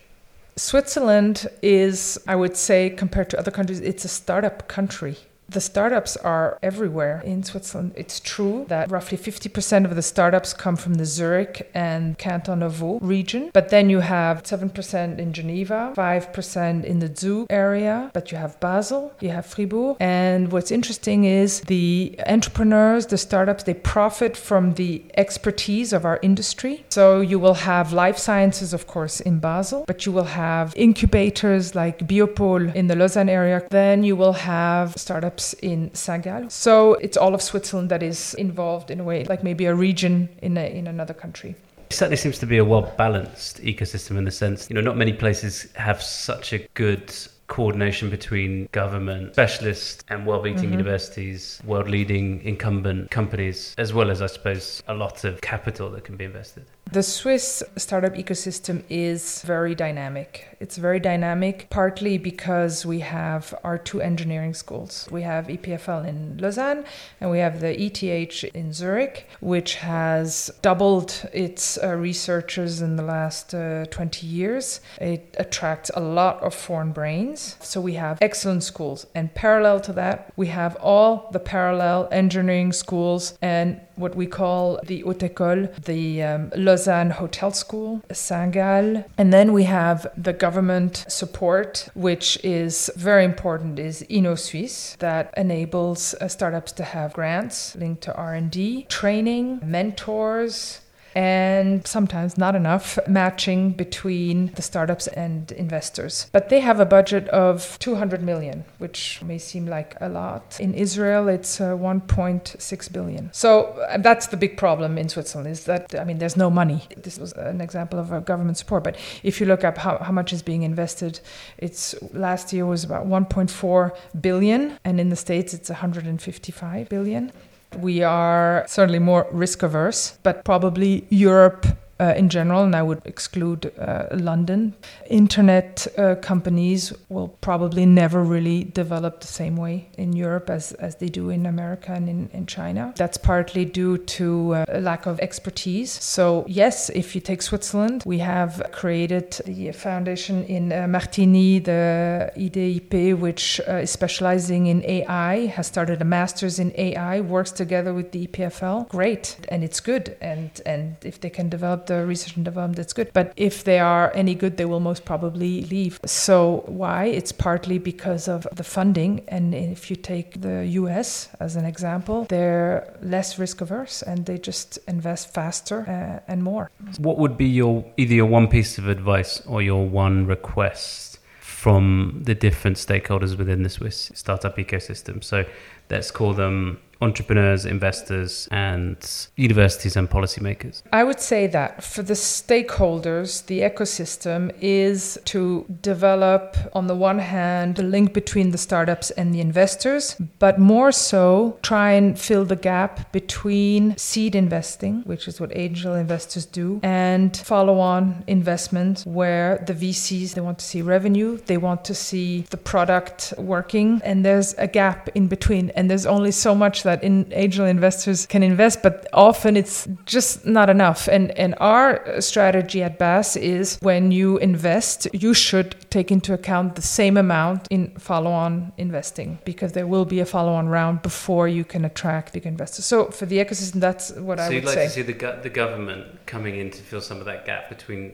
Switzerland is, I would say, compared to other countries, it's a startup country. The startups are everywhere in Switzerland. It's true that roughly 50% of the startups come from the Zurich and Canton of Vaud region, but then you have 7% in Geneva, 5% in the Zug area, but you have Basel, you have Fribourg. And what's interesting is the entrepreneurs, the startups, they profit from the expertise of our industry. So you will have life sciences, of course, in Basel, but you will have incubators like Biopôle in the Lausanne area. Then you will have startups in Saint-Gall. So it's all of Switzerland that is involved in a way, like maybe a region in, a, in another country. It certainly seems to be a well balanced ecosystem in the sense, you know, not many places have such a good coordination between government, specialists, and world beating mm-hmm. universities, world leading incumbent companies, as well as, I suppose, a lot of capital that can be invested. The Swiss startup ecosystem is very dynamic. It's very dynamic, partly because we have our two engineering schools. We have EPFL in Lausanne and we have the ETH in Zurich, which has doubled its uh, researchers in the last uh, 20 years. It attracts a lot of foreign brains. So we have excellent schools. And parallel to that, we have all the parallel engineering schools and what we call the Haute École, the um, Lausanne Hotel School, Saint-Gall. And then we have the government support, which is very important, is InnoSuisse, that enables uh, startups to have grants linked to R&D, training, mentors, and sometimes not enough matching between the startups and investors. But they have a budget of 200 million, which may seem like a lot. In Israel, it's uh, 1.6 billion. So uh, that's the big problem in Switzerland is that, I mean, there's no money. This was an example of government support. But if you look up how, how much is being invested, it's last year was about 1.4 billion, and in the States, it's 155 billion. We are certainly more risk averse, but probably Europe uh, in general, and I would exclude uh, London. Internet uh, companies will probably never really develop the same way in Europe as, as they do in America and in, in China. That's partly due to uh, a lack of expertise. So, yes, if you take Switzerland, we have created the foundation in uh, Martigny, the Idiap, which uh, is specializing in AI, has started a master's in AI, works together with the EPFL. Great, and it's good. And, and if they can develop the research and development, that's good. But if they are any good, they will most probably leave. So why? It's partly because of the funding. And if you take the US as an example, they're less risk averse and they just invest faster uh, and more. What would be your either your one piece of advice or your one request from the different stakeholders within the Swiss startup ecosystem? So let's call them entrepreneurs, investors, and universities and policymakers? I would say that for the stakeholders, the ecosystem is to develop, on the one hand, the link between the startups and the investors, but more so try and fill the gap between seed investing, which is what angel investors do, and follow on investment where the VCs they want to see revenue, they want to see the product working, and there's a gap in between. And there's only so much that in angel investors can invest, but often it's just not enough. And and our strategy at BAS is when you invest, you should take into account the same amount in follow-on investing because there will be a follow-on round before you can attract big investors. So for the ecosystem, that's what so I would say. So you'd like say. to see the, the government coming in to fill some of that gap between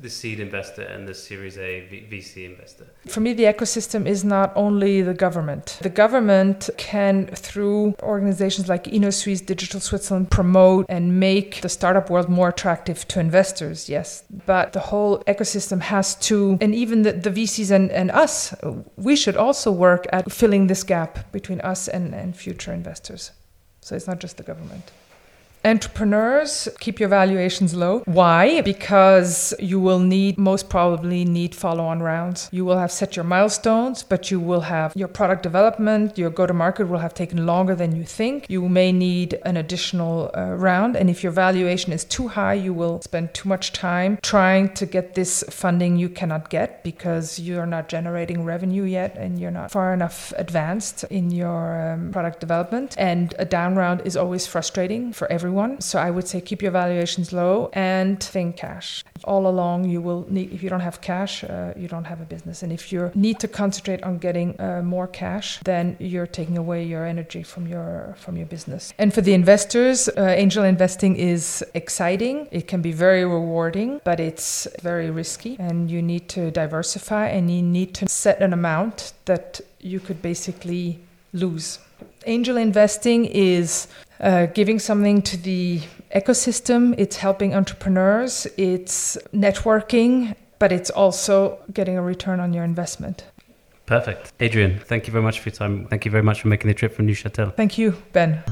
the seed investor and the Series A VC investor. For me, the ecosystem is not only the government. The government can, through organizations like InnoSuisse, Digital Switzerland, promote and make the startup world more attractive to investors, yes. But the whole ecosystem has to, and even the, the VCs and, and us, we should also work at filling this gap between us and, and future investors. So it's not just the government. Entrepreneurs keep your valuations low. Why? Because you will need, most probably, need follow on rounds. You will have set your milestones, but you will have your product development, your go to market will have taken longer than you think. You may need an additional uh, round. And if your valuation is too high, you will spend too much time trying to get this funding you cannot get because you're not generating revenue yet and you're not far enough advanced in your um, product development. And a down round is always frustrating for everyone. So I would say keep your valuations low and think cash. All along, you will need, if you don't have cash, uh, you don't have a business. And if you need to concentrate on getting uh, more cash, then you're taking away your energy from your from your business. And for the investors, uh, angel investing is exciting. It can be very rewarding, but it's very risky. And you need to diversify, and you need to set an amount that you could basically lose. Angel investing is uh, giving something to the ecosystem, it's helping entrepreneurs, it's networking, but it's also getting a return on your investment. Perfect. Adrian, thank you very much for your time. Thank you very much for making the trip from Neuchâtel. Thank you, Ben.